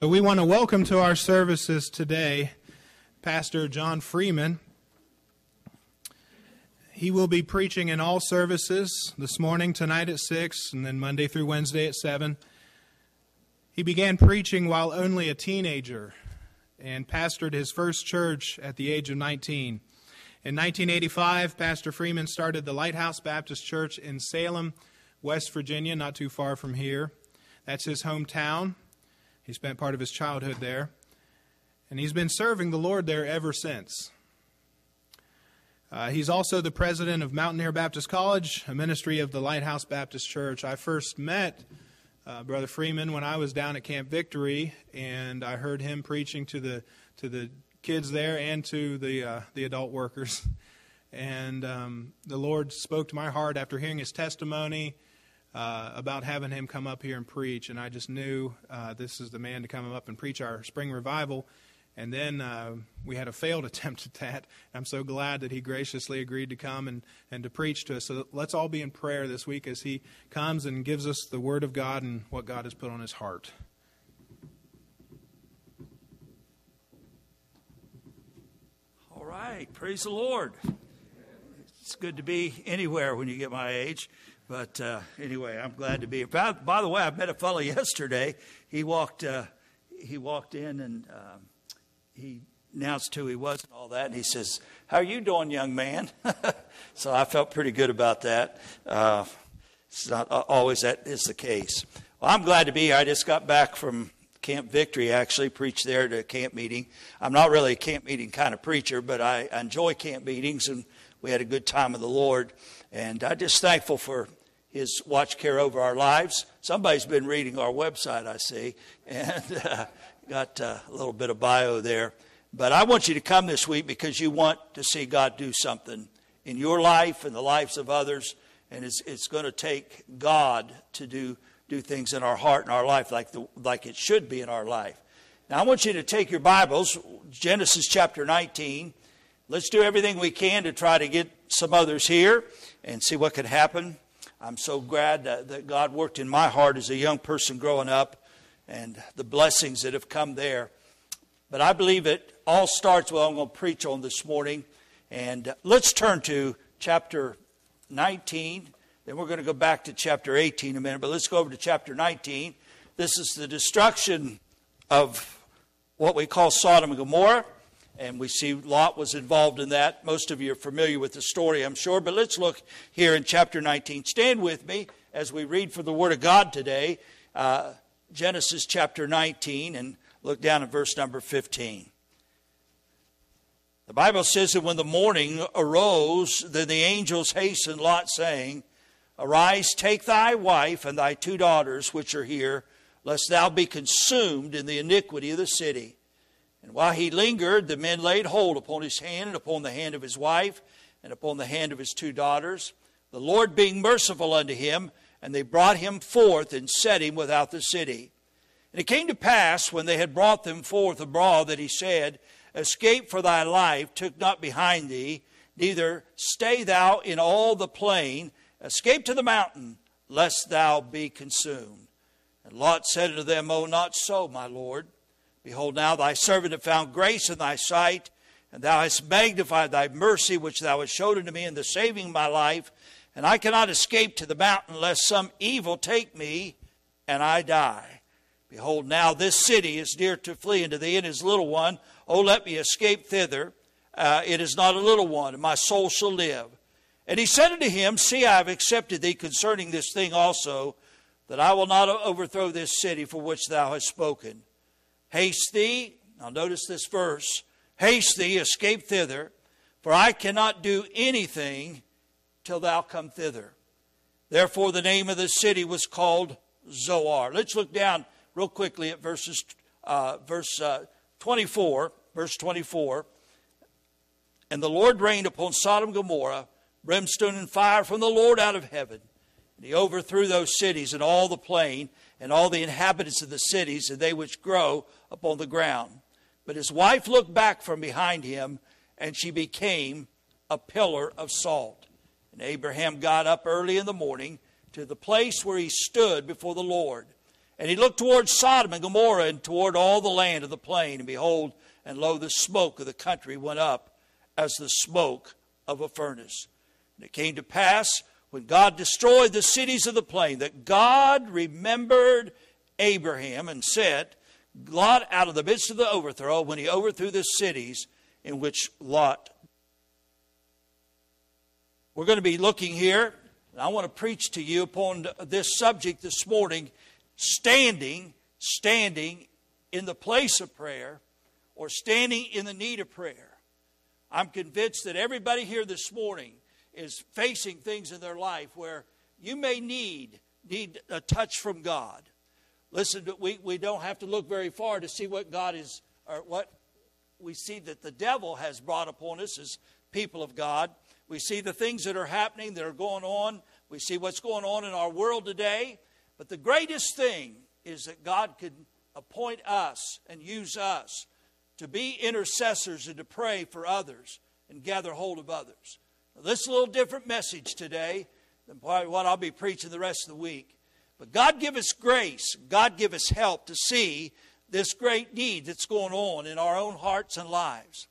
So we want to welcome to our services today Pastor John Freeman. He will be preaching in all services this morning, tonight at 6, and then Monday through Wednesday at 7. He began preaching while only a teenager and pastored his first church at the age of 19. In 1985, Pastor Freeman started the Lighthouse Baptist Church in Salem, West Virginia, not too far from here. That's his hometown. He spent part of his childhood there. And he's been serving the Lord there ever since. Uh, he's also the president of Mountaineer Baptist College, a ministry of the Lighthouse Baptist Church. I first met uh, Brother Freeman when I was down at Camp Victory, and I heard him preaching to the to the kids there and to the uh, the adult workers. And um, the Lord spoke to my heart after hearing his testimony uh, about having him come up here and preach, and I just knew uh, this is the man to come up and preach our spring revival. And then uh, we had a failed attempt at that. I'm so glad that he graciously agreed to come and, and to preach to us. So let's all be in prayer this week as he comes and gives us the Word of God and what God has put on his heart. All right. Praise the Lord. It's good to be anywhere when you get my age. But uh, anyway, I'm glad to be here. By, by, the way, I met a fellow yesterday. He walked, uh, he walked in and um, he announced who he was and all that. And he says, "How are you doing, young man?" so I felt pretty good about that. Uh, it's not always that is the case. Well, I'm glad to be here. I just got back from Camp Victory. Actually, preached there at a camp meeting. I'm not really a camp meeting kind of preacher, but I enjoy camp meetings, and we had a good time with the Lord. And I'm just thankful for his watch care over our lives. Somebody's been reading our website, I see, and uh, got uh, a little bit of bio there. But I want you to come this week because you want to see God do something in your life and the lives of others. And it's, it's going to take God to do, do things in our heart and our life like, the, like it should be in our life. Now, I want you to take your Bibles, Genesis chapter 19. Let's do everything we can to try to get some others here and see what could happen. I'm so glad that, God worked in my heart as a young person growing up and the blessings that have come there. But I believe it all starts with what I'm going to preach on this morning. And let's turn to chapter 19. Then we're going to go back to chapter 18 in a minute. But let's go over to chapter 19. This is the destruction of what we call Sodom and Gomorrah and we see Lot was involved in that. Most of you are familiar with the story, I'm sure, but let's look here in chapter 19. Stand with me as we read for the Word of God today, uh, Genesis chapter 19, and look down at verse number 15. The Bible says that when the morning arose, then the angels hastened Lot, saying, Arise, take thy wife and thy two daughters which are here, lest thou be consumed in the iniquity of the city. And while he lingered, the men laid hold upon his hand and upon the hand of his wife and upon the hand of his two daughters, the Lord being merciful unto him, and they brought him forth and set him without the city. And it came to pass, when they had brought them forth abroad, that he said, Escape for thy life, took not behind thee, neither stay thou in all the plain, escape to the mountain, lest thou be consumed. And Lot said unto them, O not so, my Lord. Behold, now thy servant hath found grace in thy sight, and thou hast magnified thy mercy which thou hast showed unto me in the saving of my life. And I cannot escape to the mountain lest some evil take me and I die. Behold, now this city is near to flee unto thee, and is little one. Oh, let me escape thither. Uh, it is not a little one, and my soul shall live. And he said unto him, See, I have accepted thee concerning this thing also, that I will not overthrow this city for which thou hast spoken. Haste thee, now notice this verse, haste thee, escape thither, for I cannot do anything till thou come thither. Therefore, the name of the city was called Zoar. Let's look down real quickly at verses, uh, verse uh, 24. Verse 24. And the Lord rained upon Sodom and Gomorrah brimstone and fire from the Lord out of heaven. And he overthrew those cities and all the plain and all the inhabitants of the cities and they which grow upon the ground. But his wife looked back from behind him, and she became a pillar of salt. And Abraham got up early in the morning to the place where he stood before the Lord. And he looked toward Sodom and Gomorrah and toward all the land of the plain. And behold, and lo, the smoke of the country went up as the smoke of a furnace. And it came to pass when God destroyed the cities of the plain that God remembered Abraham and said, Lot out of the midst of the overthrow, when he overthrew the cities in which Lot. We're going to be looking here, and I want to preach to you upon this subject this morning standing, standing in the place of prayer or standing in the need of prayer. I'm convinced that everybody here this morning is facing things in their life where you may need need a touch from God. Listen, we, we don't have to look very far to see what God is, or what we see that the devil has brought upon us as people of God. We see the things that are happening, that are going on. We see what's going on in our world today. But the greatest thing is that God could appoint us and use us to be intercessors and to pray for others and gather hold of others. This is a little different message today than what I'll be preaching the rest of the week. But God give us grace, God give us help to see this great need that's going on in our own hearts and lives.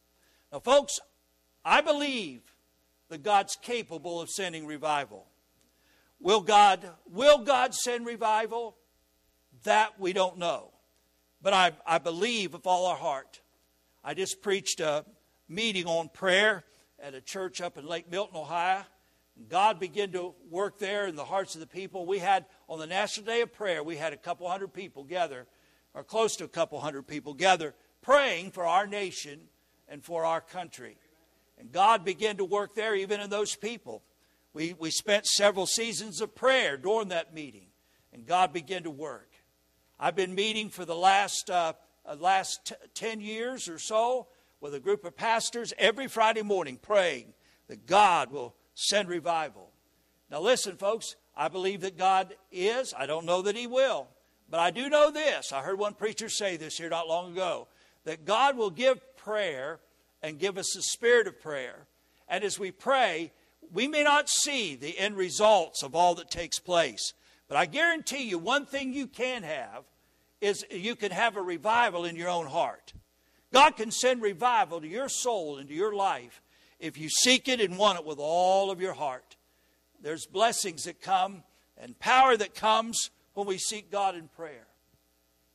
Now, folks, I believe that God's capable of sending revival. Will God, will God send revival? That we don't know. But I, I believe with all our heart. I just preached a meeting on prayer at a church up in Lake Milton, Ohio. God began to work there in the hearts of the people. We had, on the National Day of Prayer, we had a couple hundred people gather, or close to a couple hundred people gather, praying for our nation and for our country. And God began to work there even in those people. We, we spent several seasons of prayer during that meeting, and God began to work. I've been meeting for the last, uh, uh, last t- 10 years or so with a group of pastors every Friday morning praying that God will send revival. Now, listen, folks, I believe that God is. I don't know that He will. But I do know this. I heard one preacher say this here not long ago that God will give prayer and give us the spirit of prayer. And as we pray, we may not see the end results of all that takes place, but I guarantee you one thing you can have is you can have a revival in your own heart. God can send revival to your soul and to your life if you seek it and want it with all of your heart. There's blessings that come and power that comes when we seek God in prayer.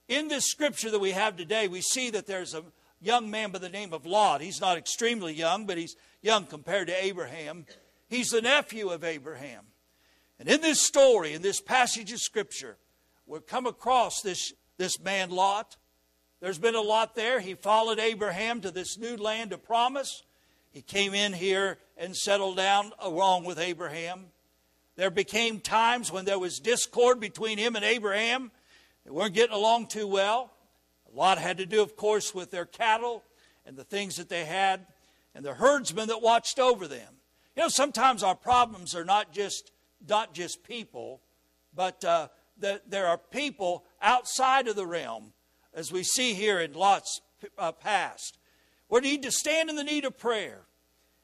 In this scripture that we have today, we see that there's a young man by the name of Lot. He's not extremely young, but he's young compared to Abraham. He's the nephew of Abraham. And in this story, in this passage of Scripture, we come across this, this man Lot. There's been a lot there. He followed Abraham to this new land of promise. He came in here and settled down along with Abraham. There became times when there was discord between him and Abraham. They weren't getting along too well. A lot had to do, of course, with their cattle and the things that they had and the herdsmen that watched over them. You know, sometimes our problems are not just not just people, but uh, that there are people outside of the realm, as we see here in Lot's uh, past. We need to stand in the need of prayer,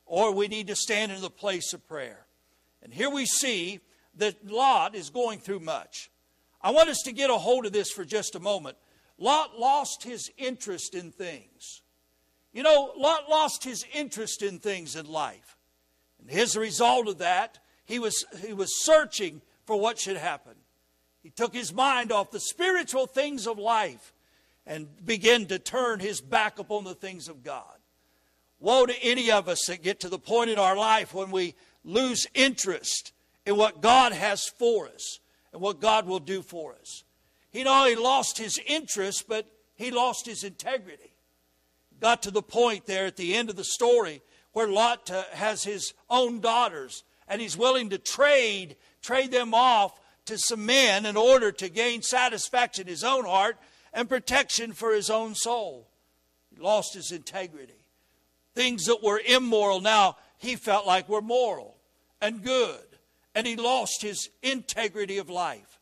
or we need to stand in the place of prayer. And here we see that Lot is going through much. I want us to get a hold of this for just a moment. Lot lost his interest in things. You know, Lot lost his interest in things in life. And as a result of that, he was, he was searching for what should happen. He took his mind off the spiritual things of life and begin to turn his back upon the things of God. Woe to any of us that get to the point in our life when we lose interest in what God has for us and what God will do for us. He not only lost his interest, but he lost his integrity. Got to the point there at the end of the story where Lot uh, has his own daughters and he's willing to trade trade them off to some men in order to gain satisfaction in his own heart and protection for his own soul. He lost his integrity. Things that were immoral now he felt like were moral and good. And he lost his integrity of life.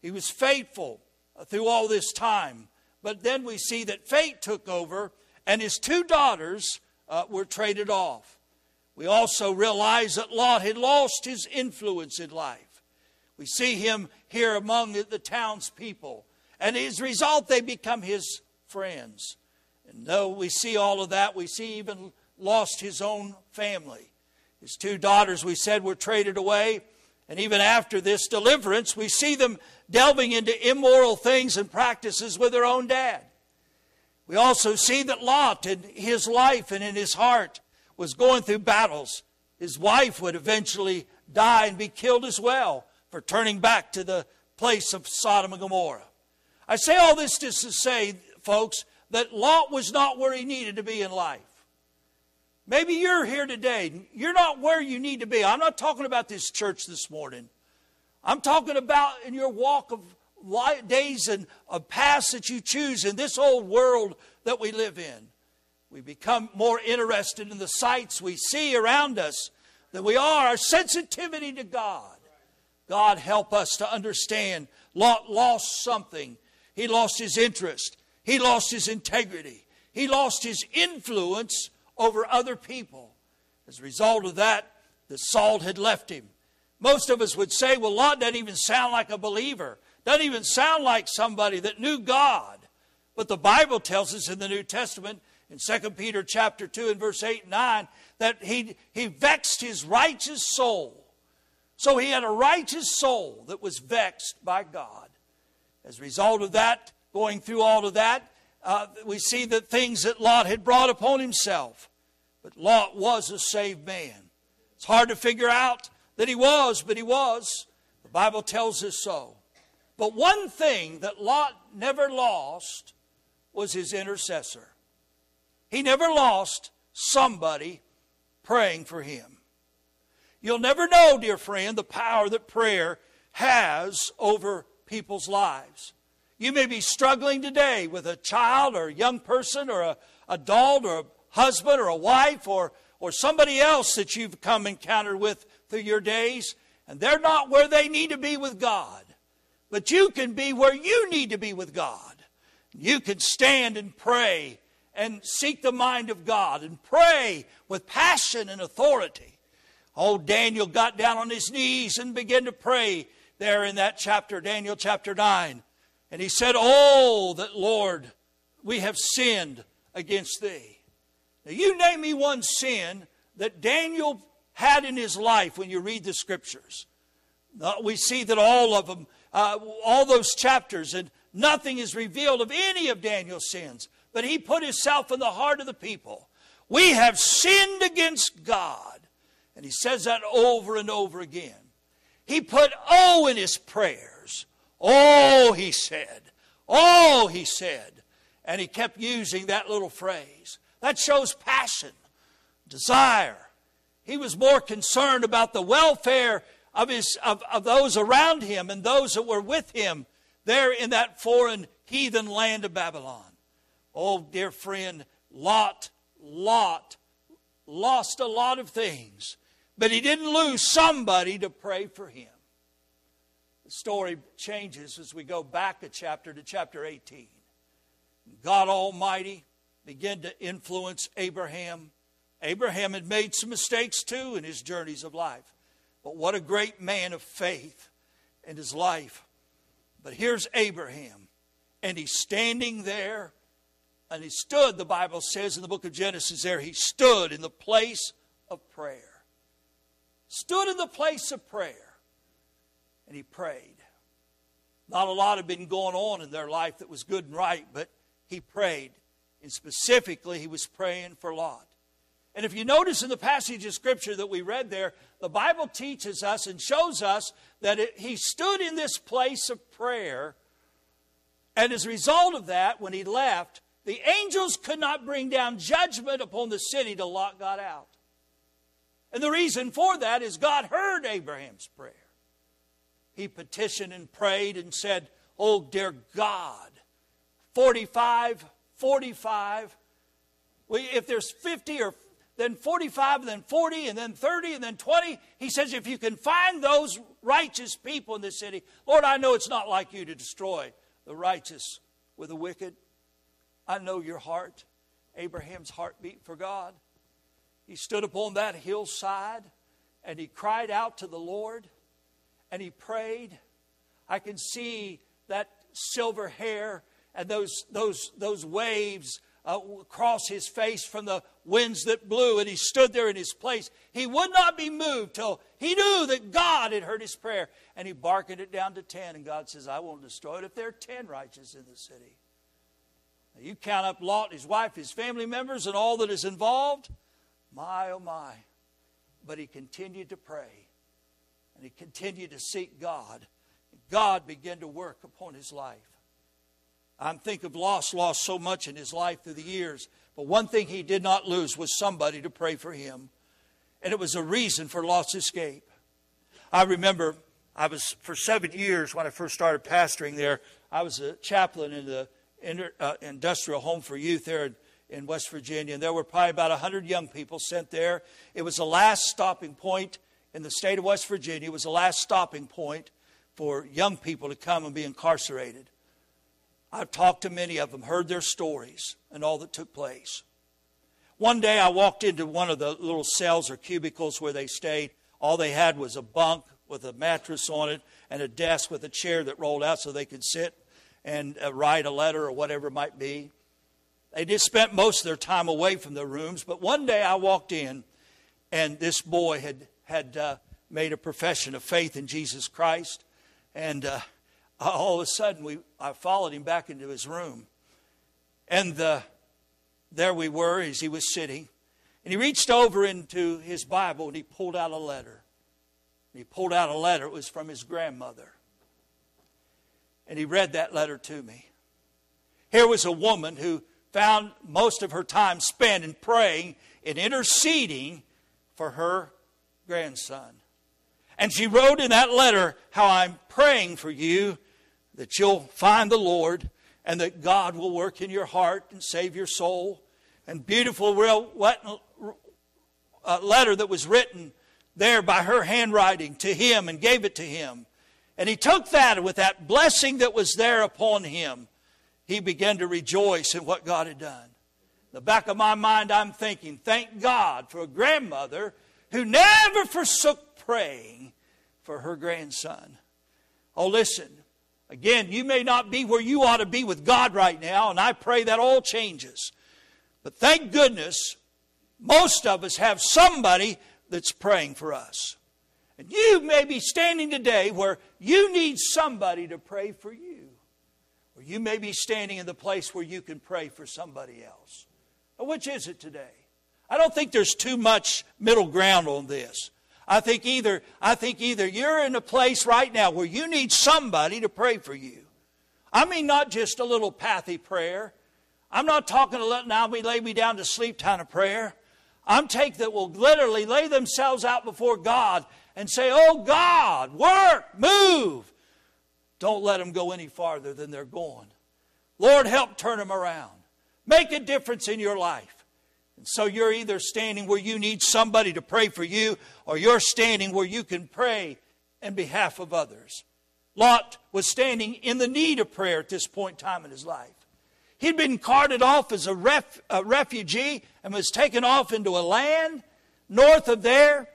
He was faithful through all this time. But then we see that fate took over, and his two daughters uh, were traded off. We also realize that Lot had lost his influence in life. We see him here among the townspeople, And as a result, they become his friends. And though we see all of that, we see even lost his own family. His two daughters, we said, were traded away. And even after this deliverance, we see them delving into immoral things and practices with their own dad. We also see that Lot, in his life and in his heart, was going through battles. His wife would eventually die and be killed as well for turning back to the place of Sodom and Gomorrah. I say all this just to say, folks, that Lot was not where he needed to be in life. Maybe you're here today. You're not where you need to be. I'm not talking about this church this morning. I'm talking about in your walk of life, days and of paths that you choose in this old world that we live in. We become more interested in the sights we see around us than we are our sensitivity to God. God help us to understand. Lot lost something. He lost his interest. He lost his integrity. He lost his influence over other people. As a result of that, the salt had left him. Most of us would say, well, Lot doesn't even sound like a believer, doesn't even sound like somebody that knew God. But the Bible tells us in the New Testament, in 2 Peter chapter 2 and verse 8 and 9, that he, he vexed his righteous soul. So he had a righteous soul that was vexed by God. As a result of that, going through all of that, uh, we see the things that Lot had brought upon himself. But Lot was a saved man. It's hard to figure out that he was, but he was. The Bible tells us so. But one thing that Lot never lost was his intercessor. He never lost somebody praying for him. You'll never know, dear friend, the power that prayer has over people's lives. You may be struggling today with a child or a young person or a adult or a husband or a wife or, or somebody else that you've come encountered with through your days, and they're not where they need to be with God. But you can be where you need to be with God. You can stand and pray and seek the mind of God and pray with passion and authority. Old Daniel got down on his knees and began to pray there in that chapter, Daniel chapter 9. And he said, Oh, that Lord, we have sinned against thee. Now, you name me one sin that Daniel had in his life when you read the scriptures. We see that all of them, uh, all those chapters, and nothing is revealed of any of Daniel's sins. But he put himself in the heart of the people. We have sinned against God. And he says that over and over again. He put O in his prayers. Oh, he said. Oh, he said. And he kept using that little phrase. That shows passion, desire. He was more concerned about the welfare of, his, of, of those around him and those that were with him there in that foreign heathen land of Babylon. Oh, dear friend, Lot, Lot lost a lot of things, but he didn't lose somebody to pray for him. The story changes as we go back a chapter to chapter 18. God Almighty began to influence Abraham. Abraham had made some mistakes too in his journeys of life. But what a great man of faith in his life. But here's Abraham, and he's standing there, and he stood, the Bible says in the book of Genesis, there, he stood in the place of prayer. Stood in the place of prayer and he prayed. Not a lot had been going on in their life that was good and right, but he prayed. And specifically, he was praying for Lot. And if you notice in the passage of Scripture that we read there, the Bible teaches us and shows us that it, he stood in this place of prayer. And as a result of that, when he left, the angels could not bring down judgment upon the city till Lot got out. And the reason for that is God heard Abraham's prayer he petitioned and prayed and said, Oh, dear God, 45, 45. If there's 50 or then 45, and then 40, and then 30, and then 20. He says, if you can find those righteous people in this city, Lord, I know it's not like you to destroy the righteous with the wicked. I know your heart, Abraham's heartbeat for God. He stood upon that hillside and he cried out to the Lord and he prayed. I can see that silver hair and those, those, those waves uh, across his face from the winds that blew, and he stood there in his place. He would not be moved till he knew that God had heard his prayer. And he bargained it down to 10, and God says, I won't destroy it if there are 10 righteous in the city. Now, you count up Lot, his wife, his family members, and all that is involved. My, oh my. But he continued to pray, and he continued to seek God. God began to work upon his life. I'm think of loss, lost so much in his life through the years. But one thing he did not lose was somebody to pray for him. And it was a reason for Lot's escape. I remember I was, for seven years when I first started pastoring there, I was a chaplain in the uh, industrial home for youth there in, West Virginia. And there were probably about 100 young people sent there. It was the last stopping point in the state of West Virginia. It was the last stopping point for young people to come and be incarcerated. I've talked to many of them, heard their stories and all that took place. One day I walked into one of the little cells or cubicles where they stayed. All they had was a bunk with a mattress on it and a desk with a chair that rolled out so they could sit and uh, write a letter or whatever it might be. They just spent most of their time away from their rooms. But one day I walked in and this boy had, had uh, made a profession of faith in Jesus Christ. And uh, all of a sudden we, I followed him back into his room. And the, there we were as he was sitting. And he reached over into his Bible and he pulled out a letter. And he pulled out a letter. It was from his grandmother. And he read that letter to me. Here was a woman who found most of her time spent in praying and interceding for her grandson. And she wrote in that letter how I'm praying for you that you'll find the Lord and that God will work in your heart and save your soul. And beautiful real uh, letter that was written there by her handwriting to him and gave it to him. And he took that with that blessing that was there upon him. He began to rejoice in what God had done. In the back of my mind, I'm thinking, thank God for a grandmother who never forsook praying for her grandson. Oh, listen, Again, you may not be where you ought to be with God right now, and I pray that all changes. But thank goodness, most of us have somebody that's praying for us. And you may be standing today where you need somebody to pray for you. You may be standing in the place where you can pray for somebody else. which is it today? I don't think there's too much middle ground on this. I think either I think either you're in a place right now where you need somebody to pray for you. I mean not just a little pathy prayer. I'm not talking to let now me lay me down to sleep kind of prayer. I'm take that will literally lay themselves out before God and say, "Oh God, work, move." Don't let them go any farther than they're going. Lord, help turn them around. Make a difference in your life. And so you're either standing where you need somebody to pray for you, or you're standing where you can pray in behalf of others. Lot was standing in the need of prayer at this point in time in his life. He'd been carted off as a, ref, a refugee and was taken off into a land north of there.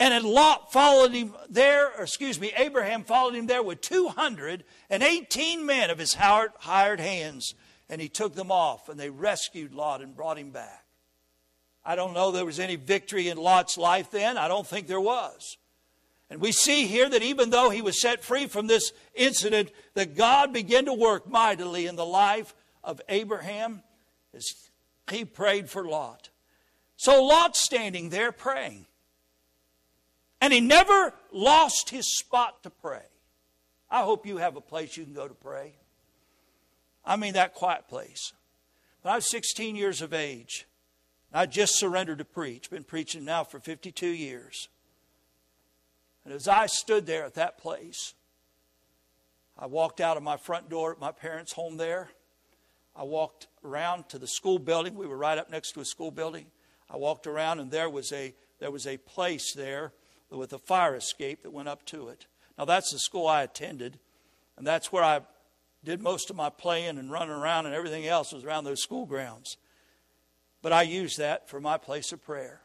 And had Lot followed him there, or excuse me, Abraham followed him there with 218 men of his hired hands. And he took them off, and they rescued Lot and brought him back. I don't know there was any victory in Lot's life then. I don't think there was. And we see here that even though he was set free from this incident, that God began to work mightily in the life of Abraham as he prayed for Lot. So Lot's standing there praying. And he never lost his spot to pray. I hope you have a place you can go to pray. I mean, that quiet place. When I was 16 years of age, I just surrendered to preach. Been preaching now for 52 years. And as I stood there at that place, I walked out of my front door at my parents' home there. I walked around to the school building. We were right up next to a school building. I walked around, and there was a there was a place there with a fire escape that went up to it. Now that's the school I attended, and that's where I did most of my playing and running around, and everything else was around those school grounds. But I use that for my place of prayer.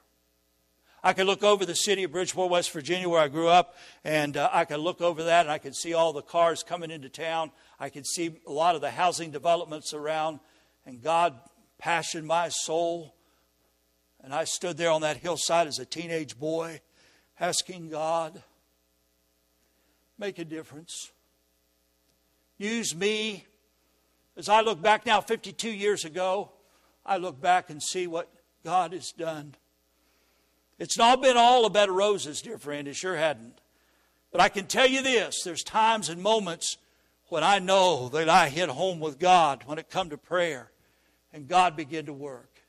I could look over the city of Bridgeport, West Virginia, where I grew up, and uh, I could look over that and I could see all the cars coming into town. I could see a lot of the housing developments around, and God passioned my soul. And I stood there on that hillside as a teenage boy, asking God, make a difference. Use me. As I look back now, 52 years ago, I look back and see what God has done. It's not been all a bed of roses, dear friend. It sure hadn't. But I can tell you this there's times and moments when I know that I hit home with God when it come to prayer and God began to work.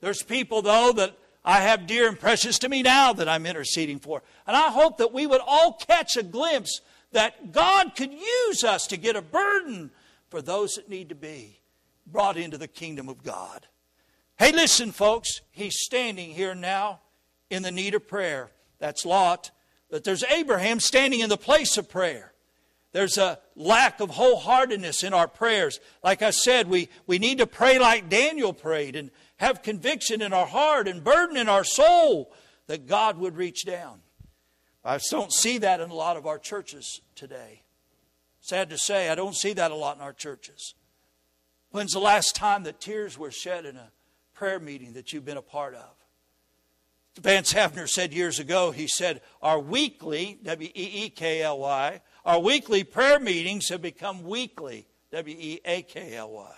There's people, though, that I have dear and precious to me now that I'm interceding for. And I hope that we would all catch a glimpse that God could use us to get a burden for those that need to be brought into the kingdom of God. Hey, listen, folks, he's standing here now in the need of prayer. That's Lot. But there's Abraham standing in the place of prayer. There's a lack of wholeheartedness in our prayers. Like I said, we, we need to pray like Daniel prayed and have conviction in our heart and burden in our soul that God would reach down. I don't see that in a lot of our churches today. Sad to say, I don't see that a lot in our churches. When's the last time that tears were shed in a prayer meeting that you've been a part of? Vance Havner said years ago, he said, Our weekly, W E E K L Y, our weekly prayer meetings have become weekly, W E A K L Y.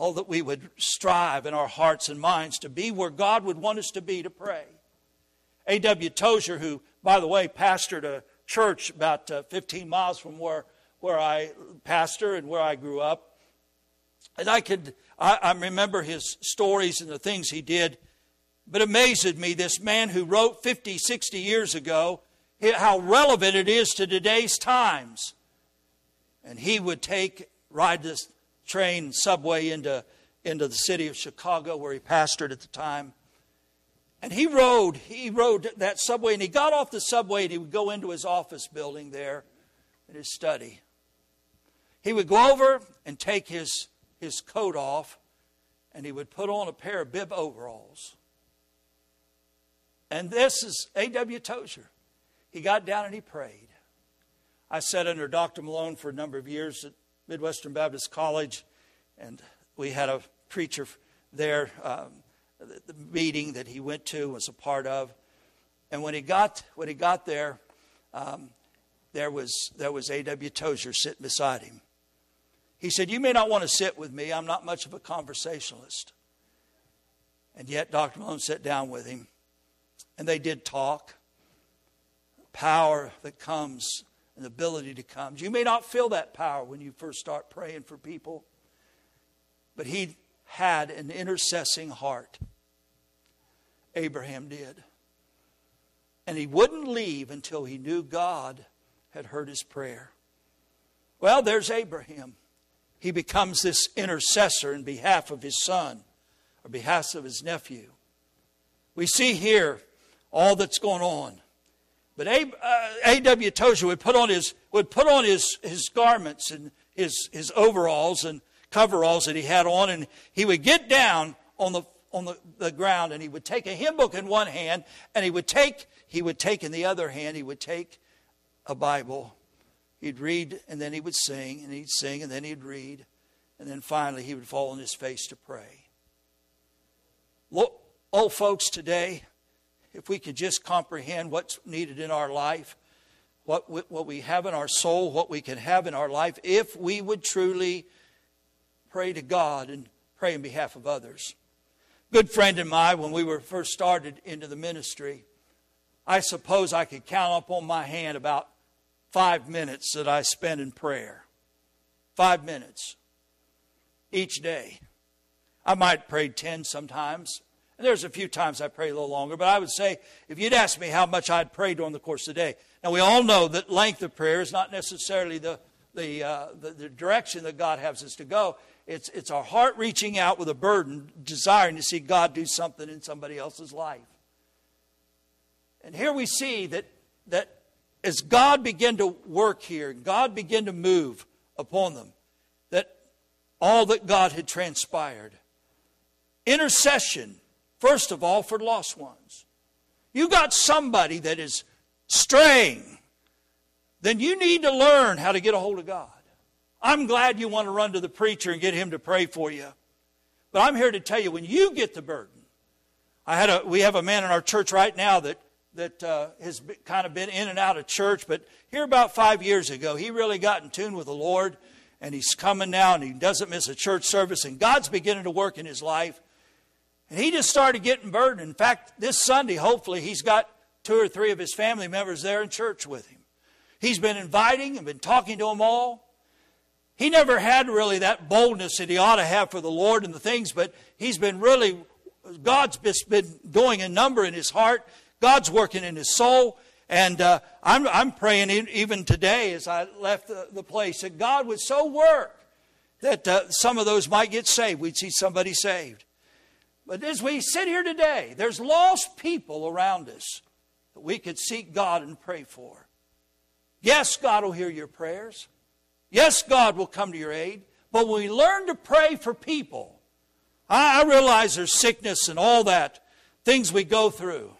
All that we would strive in our hearts and minds to be where God would want us to be to pray. A.W. Tozer, who, by the way, pastored a church about uh, 15 miles from where, where I pastor and where I grew up. And I could, I, I remember his stories and the things he did but amazed me this man who wrote 50, 60 years ago, how relevant it is to today's times. And he would take, ride this train, subway into, into the city of Chicago where he pastored at the time. And he rode, he rode that subway and he got off the subway and he would go into his office building there in his study. He would go over and take his, his coat off and he would put on a pair of bib overalls. And this is A.W. Tozer. He got down and he prayed. I sat under Dr. Malone for a number of years at Midwestern Baptist College, and we had a preacher there, um, the meeting that he went to was a part of. And when he got when he got there, um, there was there was A.W. Tozer sitting beside him. He said, "You may not want to sit with me. I'm not much of a conversationalist." And yet, Dr. Malone sat down with him and they did talk. Power that comes and the ability to come. You may not feel that power when you first start praying for people, but he had an intercessing heart. Abraham did. And he wouldn't leave until he knew God had heard his prayer. Well, there's Abraham. He becomes this intercessor in behalf of his son or behalf of his nephew. We see here all that's going on. But A.W. Uh, Tozer would put on his would put on his, his garments and his, his overalls and coveralls that he had on, and he would get down on the on the, the ground and he would take a hymn book in one hand and he would take he would take in the other hand he would take a Bible. He'd read and then he would sing and he'd sing and then he'd read and then finally he would fall on his face to pray. Look, old folks today, if we could just comprehend what's needed in our life, what, what we have in our soul, what we can have in our life, if we would truly pray to God and pray in behalf of others. Good friend and I, when we were first started into the ministry, I suppose I could count up on my hand about five minutes that I spent in prayer. Five minutes each day. I might pray 10 sometimes. And there's a few times I pray a little longer, but I would say if you'd ask me how much I'd pray during the course of the day. Now, we all know that length of prayer is not necessarily the, the, uh, the, the direction that God has us to go. It's, it's our heart reaching out with a burden, desiring to see God do something in somebody else's life. And here we see that, that as God began to work here, God began to move upon them, that all that God had transpired, intercession First of all, for lost ones. you got somebody that is straying, then you need to learn how to get a hold of God. I'm glad you want to run to the preacher and get him to pray for you. But I'm here to tell you when you get the burden, I had a, we have a man in our church right now that, that uh, has been, kind of been in and out of church, but here about five years ago, he really got in tune with the Lord, and he's coming now, and he doesn't miss a church service, and God's beginning to work in his life. And he just started getting burdened. In fact, this Sunday, hopefully, he's got two or three of his family members there in church with him. He's been inviting and been talking to them all. He never had really that boldness that he ought to have for the Lord and the things, but he's been really, God's been doing a number in his heart. God's working in his soul. And uh, I'm, I'm praying even today as I left the, the place that God would so work that uh, some of those might get saved. We'd see somebody saved. But as we sit here today, there's lost people around us that we could seek God and pray for. Yes, God will hear your prayers. Yes, God will come to your aid, but when we learn to pray for people, I, realize there's sickness and all that, things we go through.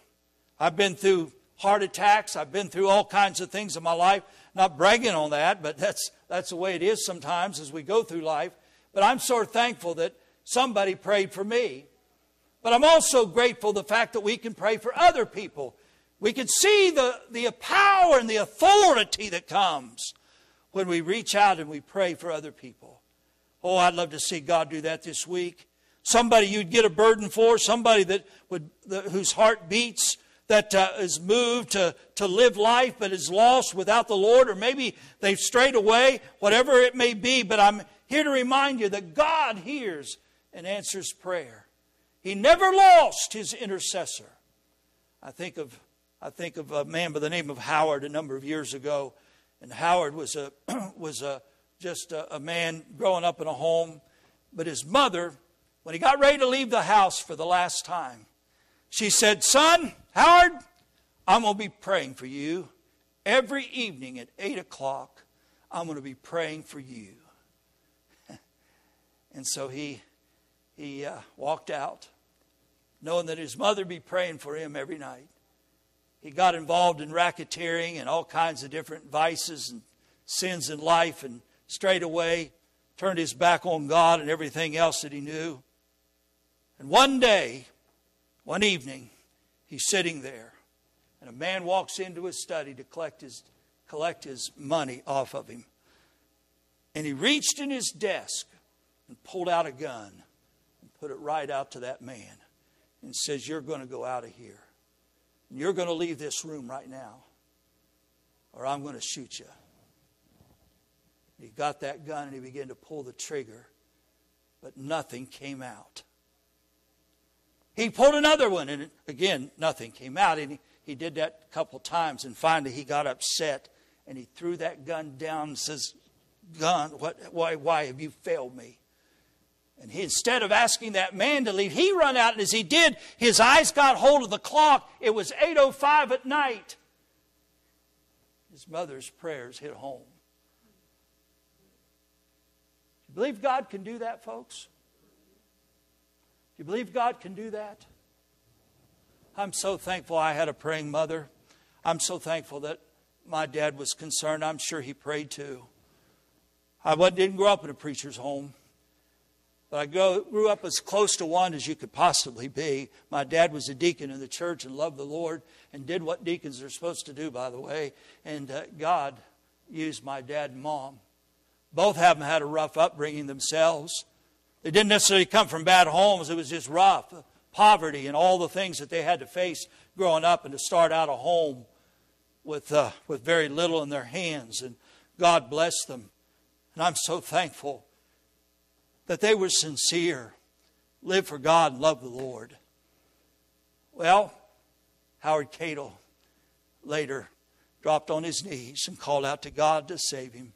I've been through heart attacks, I've been through all kinds of things in my life. Not bragging on that, but that's, that's the way it is sometimes as we go through life. But I'm so thankful that somebody prayed for me. But I'm also grateful the fact that we can pray for other people. We can see the, the power and the authority that comes when we reach out and we pray for other people. Oh, I'd love to see God do that this week. Somebody you'd get a burden for, somebody that would, the, whose heart beats, that uh, is moved to, to live life but is lost without the Lord, or maybe they've strayed away, whatever it may be. But I'm here to remind you that God hears and answers prayer. He never lost his intercessor. I think of, I think of a man by the name of Howard a number of years ago and Howard was a was a just a, a man growing up in a home, but his mother, when he got ready to leave the house for the last time, she said, "Son, Howard, I'm going to be praying for you every evening at eight o'clock. I'm going to be praying for you." and so he he uh, walked out, knowing that his mother would be praying for him every night he got involved in racketeering and all kinds of different vices and sins in life and straight away turned his back on God and everything else that he knew. And one day, one evening, he's sitting there, and a man walks into his study to collect his, collect his money off of him. And he reached in his desk and pulled out a gun put it right out to that man and says, You're going to go out of here. You're going to leave this room right now, or I'm going to shoot you. He got that gun and he began to pull the trigger, but nothing came out. He pulled another one, and again, nothing came out. And he, he did that a couple times, and finally he got upset and he threw that gun down and says, Gun, what, why, why have you failed me? And he, instead of asking that man to leave, he run out, and as he did, his eyes got hold of the clock. It was 8.05 at night. His mother's prayers hit home. Do you believe God can do that, folks? Do you believe God can do that? I'm so thankful I had a praying mother. I'm so thankful that my dad was concerned. I'm sure he prayed too. I didn't grow up in a preacher's home. But I grew up as close to one as you could possibly be. My dad was a deacon in the church and loved the Lord and did what deacons are supposed to do, by the way. And uh, God used my dad and mom. Both of them had a rough upbringing themselves. They didn't necessarily come from bad homes, it was just rough. Poverty and all the things that they had to face growing up and to start out a home with, uh, with very little in their hands. And God bless them. And I'm so thankful that they were sincere, lived for God, loved the Lord. Well, Howard Cadle later dropped on his knees and called out to God to save him.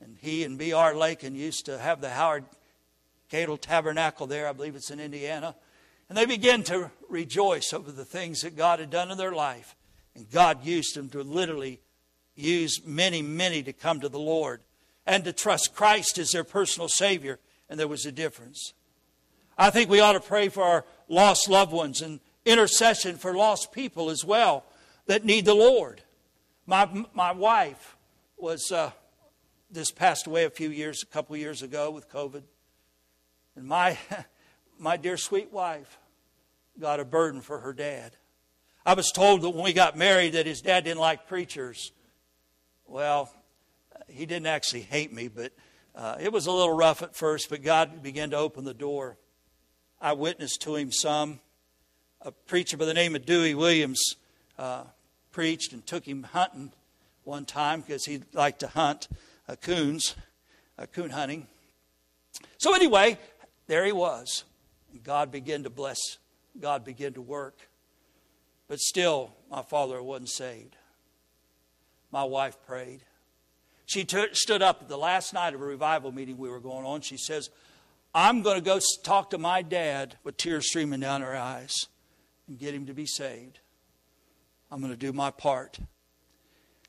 And he and B.R. Lakin used to have the Howard Cadle Tabernacle there. I believe it's in Indiana. And they began to rejoice over the things that God had done in their life. And God used them to literally use many, many to come to the Lord and to trust Christ as their personal Savior and there was a difference. I think we ought to pray for our lost loved ones and, intercession for lost people as well that need the Lord. My, my wife was uh, just passed away a few years, a couple years ago with COVID. And my, my dear sweet wife got a burden for her dad. I was told that when we got married that his dad didn't like preachers. Well, he didn't actually hate me, but uh, it was a little rough at first, but God began to open the door. I witnessed to him some. A preacher by the name of Dewey Williams uh, preached and took him hunting one time because he liked to hunt uh, coons, coon hunting. So, anyway, there he was. God began to bless, God began to work. But still, my father wasn't saved. My wife prayed. She t- stood up at the last night of a revival meeting we were going on. She says, I'm going to go talk to my dad with tears streaming down her eyes and get him to be saved. I'm going to do my part.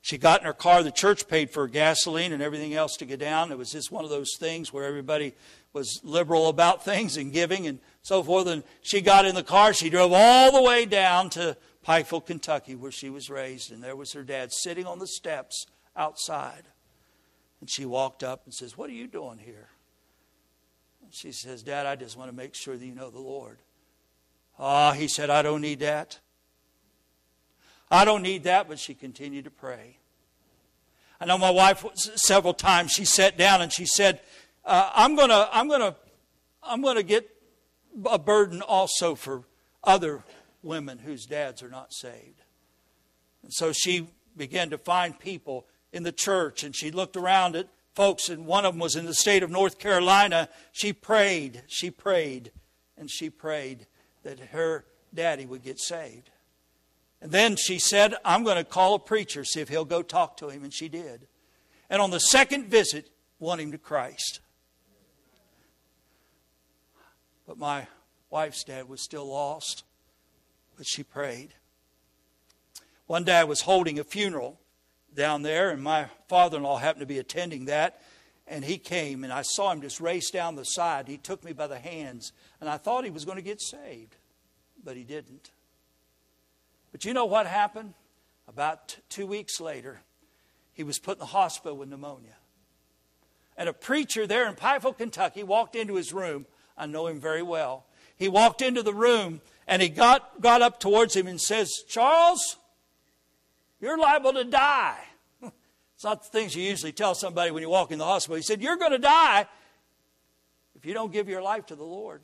She got in her car. The church paid for gasoline and everything else to get down. It was just one of those things where everybody was liberal about things and giving and so forth. And she got in the car. She drove all the way down to Pikeville, Kentucky, where she was raised. And there was her dad sitting on the steps outside. And she walked up and says, What are you doing here? And she says, Dad, I just want to make sure that you know the Lord. Ah, he said, I don't need that. I don't need that, but she continued to pray. I know my wife several times she sat down and she said, uh, "I'm gonna, I'm gonna, I'm gonna get a burden also for other women whose dads are not saved." And so she began to find people in the church and she looked around at folks, and one of them was in the state of North Carolina. She prayed, she prayed, and she prayed that her daddy would get saved. And then she said, I'm going to call a preacher, see if he'll go talk to him. And she did. And on the second visit, won him to Christ. But my wife's dad was still lost, but she prayed. One day I was holding a funeral down there, and my father in law happened to be attending that. And he came, and I saw him just race down the side. He took me by the hands, and I thought he was going to get saved, but he didn't. But you know what happened? About two weeks later, he was put in the hospital with pneumonia. And a preacher there in Pikeville, Kentucky, walked into his room. I know him very well. He walked into the room and he got, got up towards him and says, Charles, you're liable to die. It's not the things you usually tell somebody when you walk in the hospital. He said, You're going to die if you don't give your life to the Lord.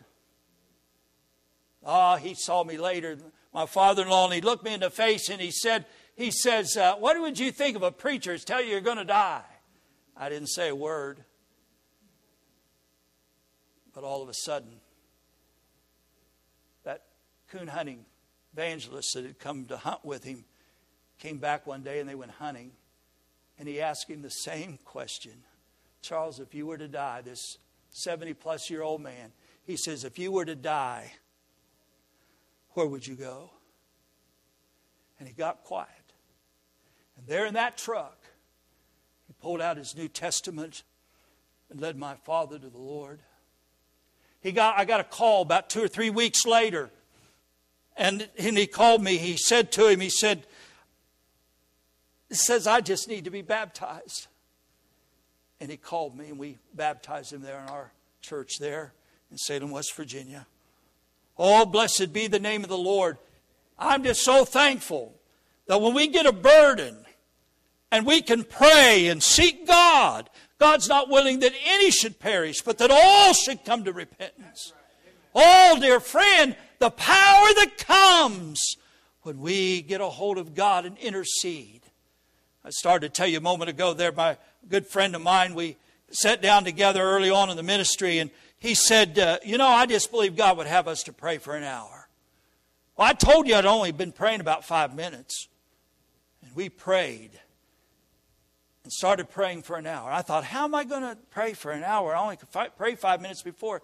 Ah, oh, he saw me later, my father in law, and he looked me in the face and he said, he says, uh, What would you think of a preacher tell you you're going to die? I didn't say a word. But all of a sudden, that coon hunting evangelist that had come to hunt with him came back one day and they went hunting. And he asked him the same question Charles, if you were to die, this 70 plus year old man, he says, if you were to die, where would you go? And he got quiet. And there in that truck, he pulled out his New Testament and led my father to the Lord. He got, I got a call about two or three weeks later. And, and he called me. He said to him, he said, says, I just need to be baptized. And he called me, and we baptized him there in our church there in Salem, West Virginia. Oh, blessed be the name of the Lord. I'm just so thankful that when we get a burden and we can pray and seek God, God's not willing that any should perish, but that all should come to repentance. Oh, dear friend, the power that comes when we get a hold of God and intercede I started to tell you a moment ago there, my good friend of mine, we sat down together early on in the ministry, and he said, uh, You know, I just believe God would have us to pray for an hour. Well, I told you I'd only been praying about five minutes. And we prayed and started praying for an hour. I thought, How am I going to pray for an hour? I only could pray five minutes before.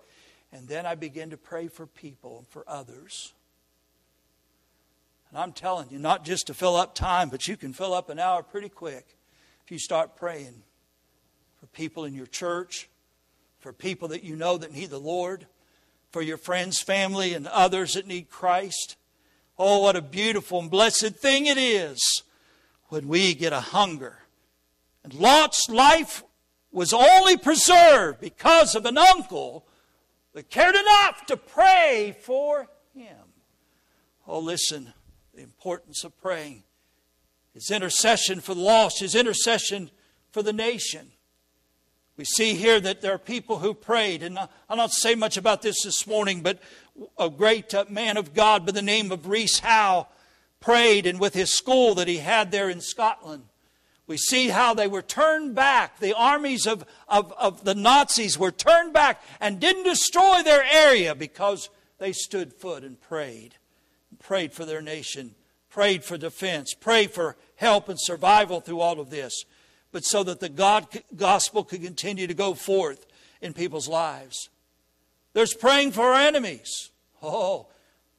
And then I began to pray for people and for others. And I'm telling you, not just to fill up time, but you can fill up an hour pretty quick if you start praying for people in your church, for people that you know that need the Lord, for your friends, family, and others that need Christ. Oh, what a beautiful and blessed thing it is when we get a hunger. And Lot's life was only preserved because of an uncle that cared enough to pray for him. Oh, listen, the importance of praying. His intercession for the lost, his intercession for the nation. We see here that there are people who prayed, and I'll not say much about this this morning, but a great uh, man of God by the name of Reese Howe prayed, and with his school that he had there in Scotland, we see how they were turned back. The armies of, of, of the Nazis were turned back and didn't destroy their area because they stood foot and prayed. Prayed for their nation, prayed for defense, prayed for help and survival through all of this but so that the God gospel could continue to go forth in people's lives. There's praying for our enemies. Oh,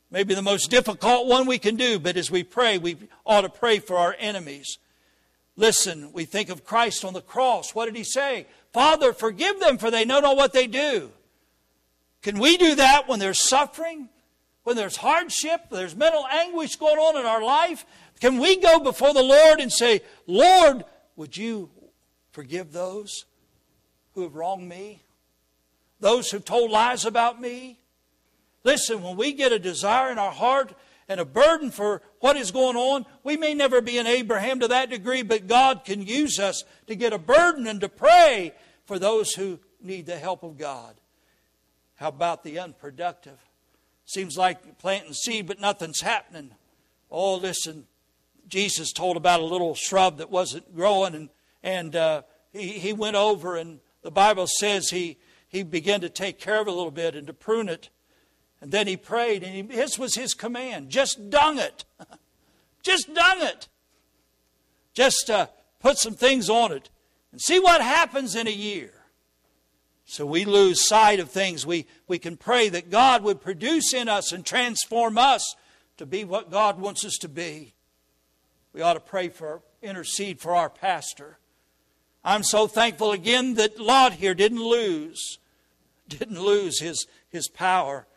maybe the most difficult one we can do, but as we pray, we ought to pray for our enemies. Listen, we think of Christ on the cross. What did he say? Father, forgive them, for they know not what they do. Can we do that when there's suffering, when there's hardship, there's mental anguish going on in our life? Can we go before the Lord and say, Lord, would you forgive those who have wronged me? Those who've told lies about me? Listen, when we get a desire in our heart and a burden for what is going on, we may never be an Abraham to that degree, but God can use us to get a burden and to pray for those who need the help of God. How about the unproductive? Seems like planting seed, but nothing's happening. Oh, listen, Jesus told about a little shrub that wasn't growing, and, and uh, he, he went over, and the Bible says he, he began to take care of it a little bit and to prune it. And then he prayed, and he, this was his command just dung it. just dung it. Just uh, put some things on it and see what happens in a year. So we lose sight of things. We, we can pray that God would produce in us and transform us to be what God wants us to be. We ought to pray for, intercede for our pastor. I'm so thankful again that Lot here didn't lose, didn't lose his, his power.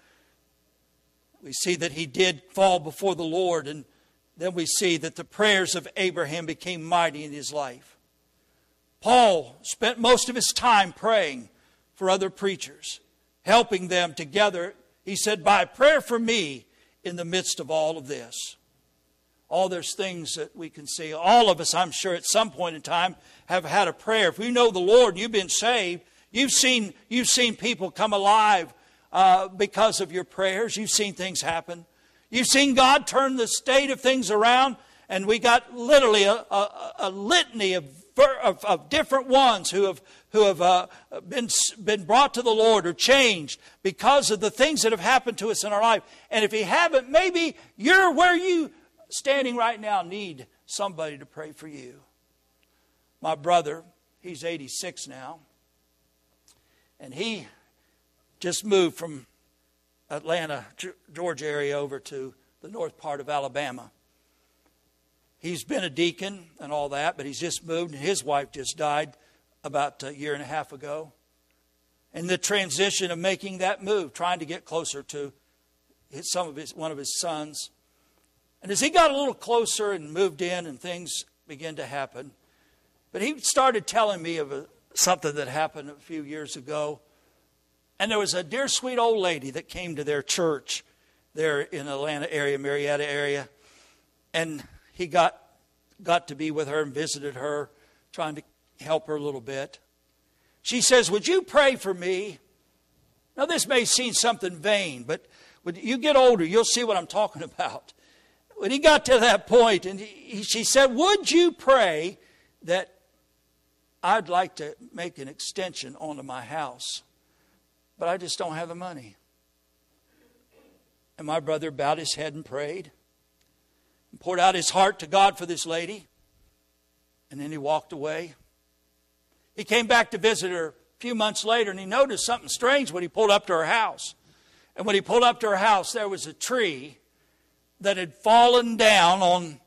We see that he did fall before the Lord, and then we see that the prayers of Abraham became mighty in his life. Paul spent most of his time praying for other preachers, helping them together. He said, By prayer for me in the midst of all of this all those things that we can see. All of us, I'm sure, at some point in time have had a prayer. If you know the Lord, you've been saved. You've seen, you've seen people come alive uh, because of your prayers. You've seen things happen. You've seen God turn the state of things around, and we got literally a, a, a litany of, of, of, different ones who have, who have uh, been, been brought to the Lord or changed because of the things that have happened to us in our life. And if you haven't, maybe you're where you standing right now need somebody to pray for you. My brother, he's 86 now, and he just moved from Atlanta, Georgia area over to the north part of Alabama. He's been a deacon and all that, but he's just moved, and his wife just died about a year and a half ago. And the transition of making that move, trying to get closer to his, some of his, one of his sons. And as he got a little closer and moved in and things began to happen, but he started telling me of a, something that happened a few years ago. And there was a dear sweet old lady that came to their church there in the Atlanta area, Marietta area. And he got, got to be with her and visited her, trying to help her a little bit. She says, Would you pray for me? Now, this may seem something vain, but when you get older, you'll see what I'm talking about when he got to that point, and he, she said, Would you pray that I'd like to make an extension onto my house, but I just don't have the money? And my brother bowed his head and prayed and poured out his heart to God for this lady. And then he walked away. He came back to visit her a few months later and he noticed something strange when he pulled up to her house. And when he pulled up to her house, there was a tree that had fallen down on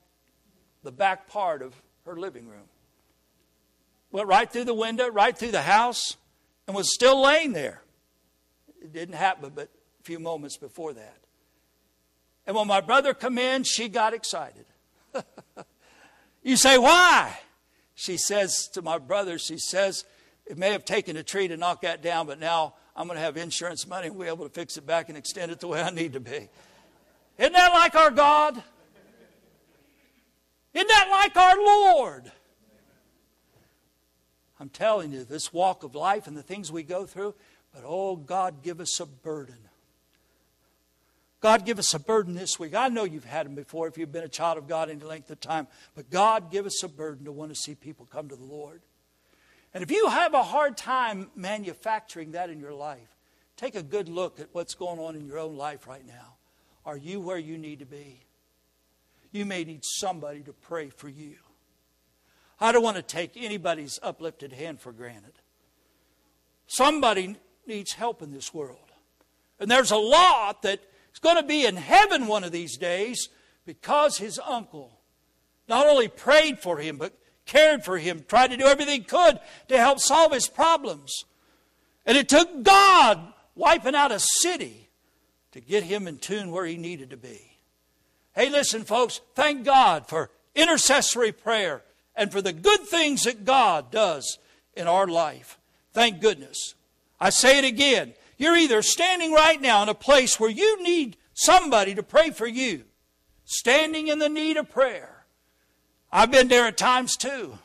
the back part of her living room. Went right through the window, right through the house, and was still laying there. It didn't happen but a few moments before that. And when my brother come in, she got excited. you say, why? She says to my brother, she says, it may have taken a tree to knock that down, but now I'm going to have insurance money and we'll be able to fix it back and extend it the way I need to be. Isn't that like our God? Isn't that like our Lord? I'm telling you, this walk of life and the things we go through, but oh, God, give us a burden. God, give us a burden this week. I know you've had them before if you've been a child of God any length of time, but God, give us a burden to want to see people come to the Lord. And if you have a hard time manufacturing that in your life, take a good look at what's going on in your own life right now. Are you where you need to be? You may need somebody to pray for you. I don't want to take anybody's uplifted hand for granted. Somebody needs help in this world. And there's a lot that is going to be in heaven one of these days because his uncle not only prayed for him, but cared for him, tried to do everything he could to help solve his problems. And it took God wiping out a city to get him in tune where he needed to be. Hey, listen, folks, thank God for intercessory prayer and for the good things that God does in our life. Thank goodness. I say it again. You're either standing right now in a place where you need somebody to pray for you, standing in the need of prayer. I've been there at times too.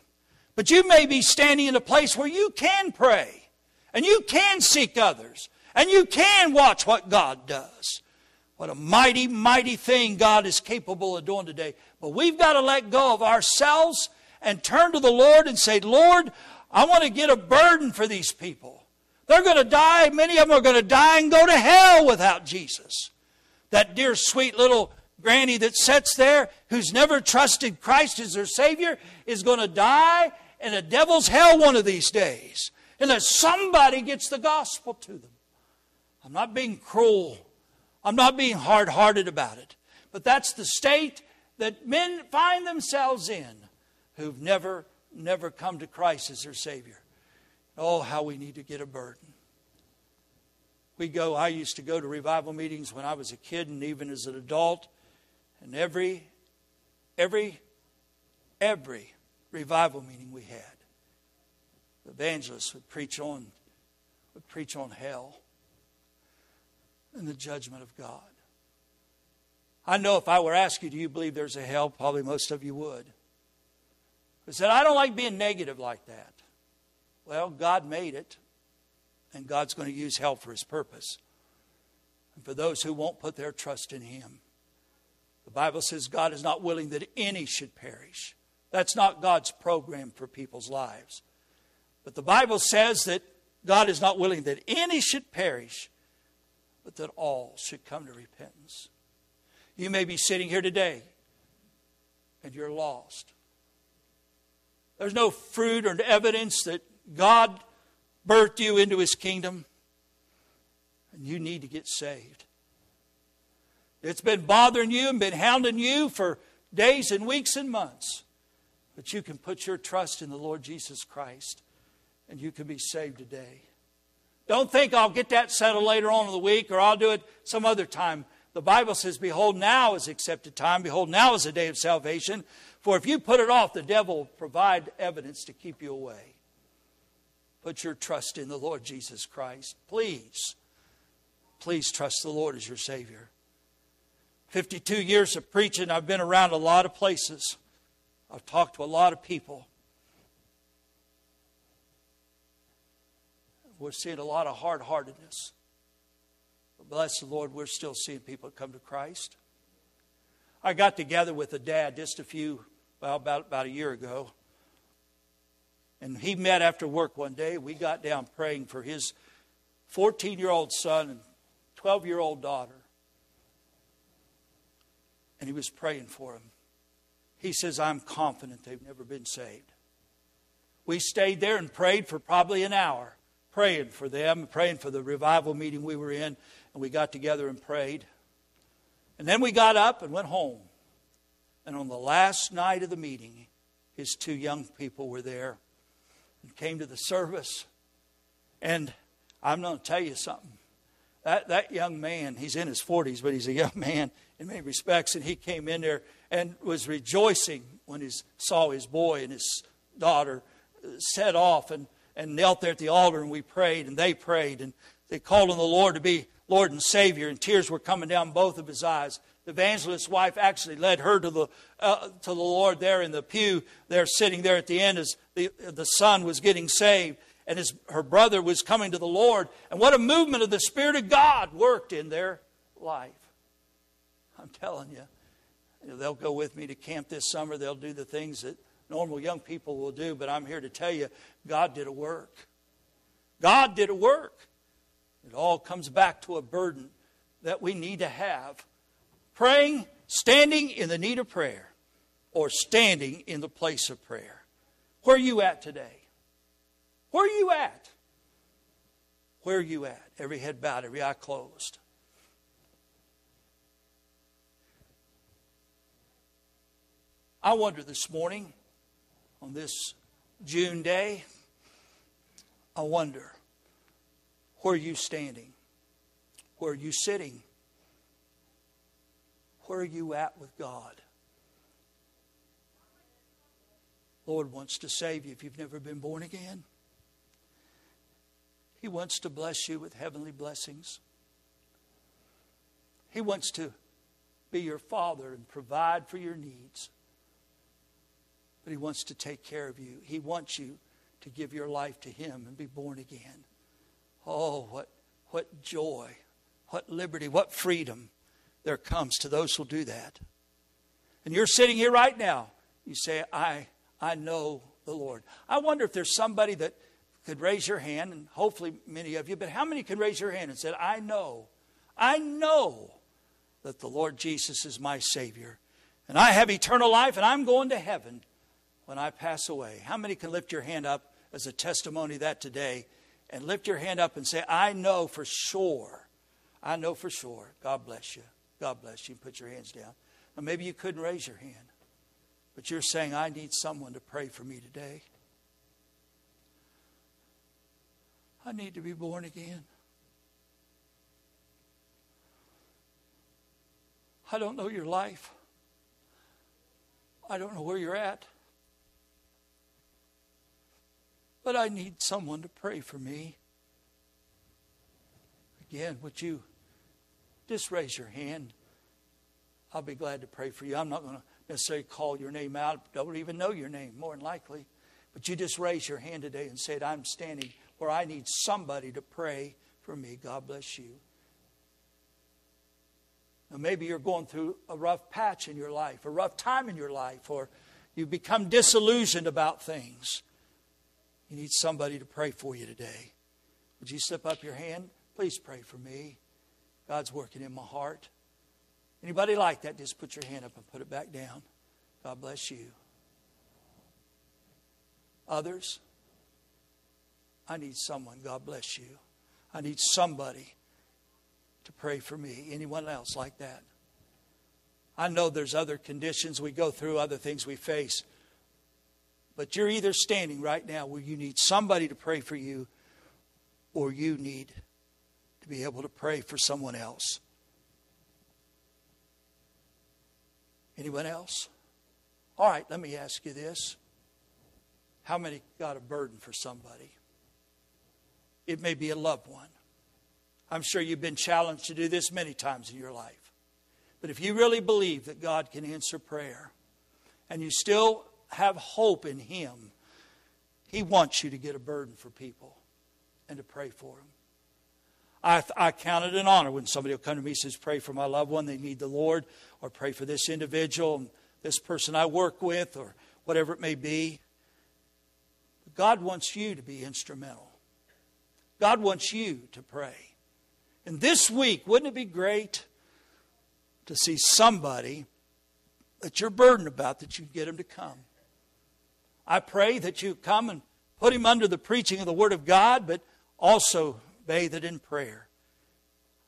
But you may be standing in a place where you can pray and you can seek others and you can watch what God does. What a mighty, mighty thing God is capable of doing today. But we've got to let go of ourselves and turn to the Lord and say, Lord, I want to get a burden for these people. They're going to die. Many of them are going to die and go to hell without Jesus. That dear, sweet little granny that sits there who's never trusted Christ as their Savior is going to die in a devil's hell one of these days unless somebody gets the gospel to them. I'm not being cruel. I'm not being hard hearted about it. But that's the state that men find themselves in who've never, never come to Christ as their Savior. Oh, how we need to get a burden. We go, I used to go to revival meetings when I was a kid and even as an adult. And every, every, every revival meeting we had, the evangelists would preach on, would preach on hell and the judgment of God. I know if I were asked you, do you believe there's a hell? Probably most of you would. I said, I don't like being negative like that. Well, God made it, and God's going to use hell for his purpose. And for those who won't put their trust in him, the Bible says God is not willing that any should perish. That's not God's program for people's lives. But the Bible says that God is not willing that any should perish, but that all should come to repentance. You may be sitting here today and you're lost. There's no fruit or evidence that God birthed you into his kingdom. And you need to get saved. It's been bothering you and been hounding you for days and weeks and months. But you can put your trust in the Lord Jesus Christ and you can be saved today. Don't think I'll get that settled later on in the week or I'll do it some other time. The Bible says, Behold, now is accepted time. Behold, now is the day of salvation. For if you put it off, the devil will provide evidence to keep you away. Put your trust in the Lord Jesus Christ. Please, please trust the Lord as your Savior. 52 years of preaching, I've been around a lot of places. I've talked to a lot of people. We're seeing a lot of hard heartedness. But bless the Lord, we're still seeing people come to Christ. I got together with a dad just a few well, about, about a year ago. And he met after work one day. We got down praying for his 14 year old son and 12 year old daughter. And he was praying for them. He says, I'm confident they've never been saved. We stayed there and prayed for probably an hour, praying for them, praying for the revival meeting we were in. And we got together and prayed. And then we got up and went home. And on the last night of the meeting, his two young people were there and came to the service. And I'm going to tell you something. that, that young man, he's in his 40s, but he's a young man in many respects, and he came in there and was rejoicing when he saw his boy and his daughter uh, set off and, and knelt there at the altar, and we prayed, and they prayed, and they called on the Lord to be Lord and Savior, and tears were coming down both of his eyes. The evangelist's wife actually led her to the, uh, to the Lord there in the pew, there sitting there at the end as the, the son was getting saved and his, her brother was coming to the Lord. And what a movement of the Spirit of God worked in their life. I'm telling you, they'll go with me to camp this summer. They'll do the things that normal young people will do, but I'm here to tell you God did a work. God did a work. It all comes back to a burden that we need to have. Praying, standing in the need of prayer, or standing in the place of prayer. Where are you at today? Where are you at? Where are you at? Every head bowed, every eye closed. I wonder this morning, on this June day, I wonder, where are you standing? Where are you sitting? Where are you at with God? Lord wants to save you if you've never been born again. He wants to bless you with heavenly blessings. He wants to be your father and provide for your needs. But He wants to take care of you. He wants you to give your life to Him and be born again. Oh, what, what joy, what liberty, what freedom there comes to those who do that. And you're sitting here right now. You say, I, I know the Lord. I wonder if there's somebody that could raise your hand, and hopefully many of you, but how many can raise your hand and say, I know, I know that the Lord Jesus is my Savior, and I have eternal life, and I'm going to heaven when I pass away? How many can lift your hand up as a testimony that today and lift your hand up and say, I know for sure, I know for sure. God bless you. God bless you. Put your hands down. Maybe you couldn't raise your hand, but you're saying, I need someone to pray for me today. I need to be born again. I don't know your life. I don't know where you're at. But I need someone to pray for me. Again, would you just raise your hand? I'll be glad to pray for you. I'm not going to necessarily call your name out. Don't even know your name, more than likely. But you just raise your hand today and say, I'm standing where I need somebody to pray for me. God bless you. Now, maybe you're going through a rough patch in your life, a rough time in your life, or you've become disillusioned about things. You need somebody to pray for you today. Would you slip up your hand? Please pray for me. God's working in my heart. Anybody like that? Just put your hand up and put it back down. God bless you. Others? I need someone. God bless you. I need somebody to pray for me. Anyone else like that? I know there's other conditions we go through, other things we face. But you're either standing right now where you need somebody to pray for you, or you need be able to pray for someone else. Anyone else? All right, let me ask you this. How many got a burden for somebody? It may be a loved one. I'm sure you've been challenged to do this many times in your life. But if you really believe that God can answer prayer and you still have hope in Him, He wants you to get a burden for people and to pray for them. I, I count it an honor when somebody will come to me and says, Pray for my loved one, they need the Lord, or pray for this individual, and this person I work with, or whatever it may be. But God wants you to be instrumental. God wants you to pray. And this week, wouldn't it be great to see somebody that you're burdened about that you get them to come? I pray that you come and put him under the preaching of the Word of God, but also bathe it in prayer.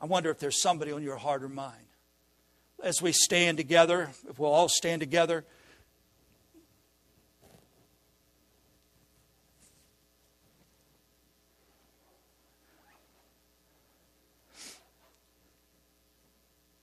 I wonder if there's somebody on your heart or mind. As we stand together, if we'll all stand together.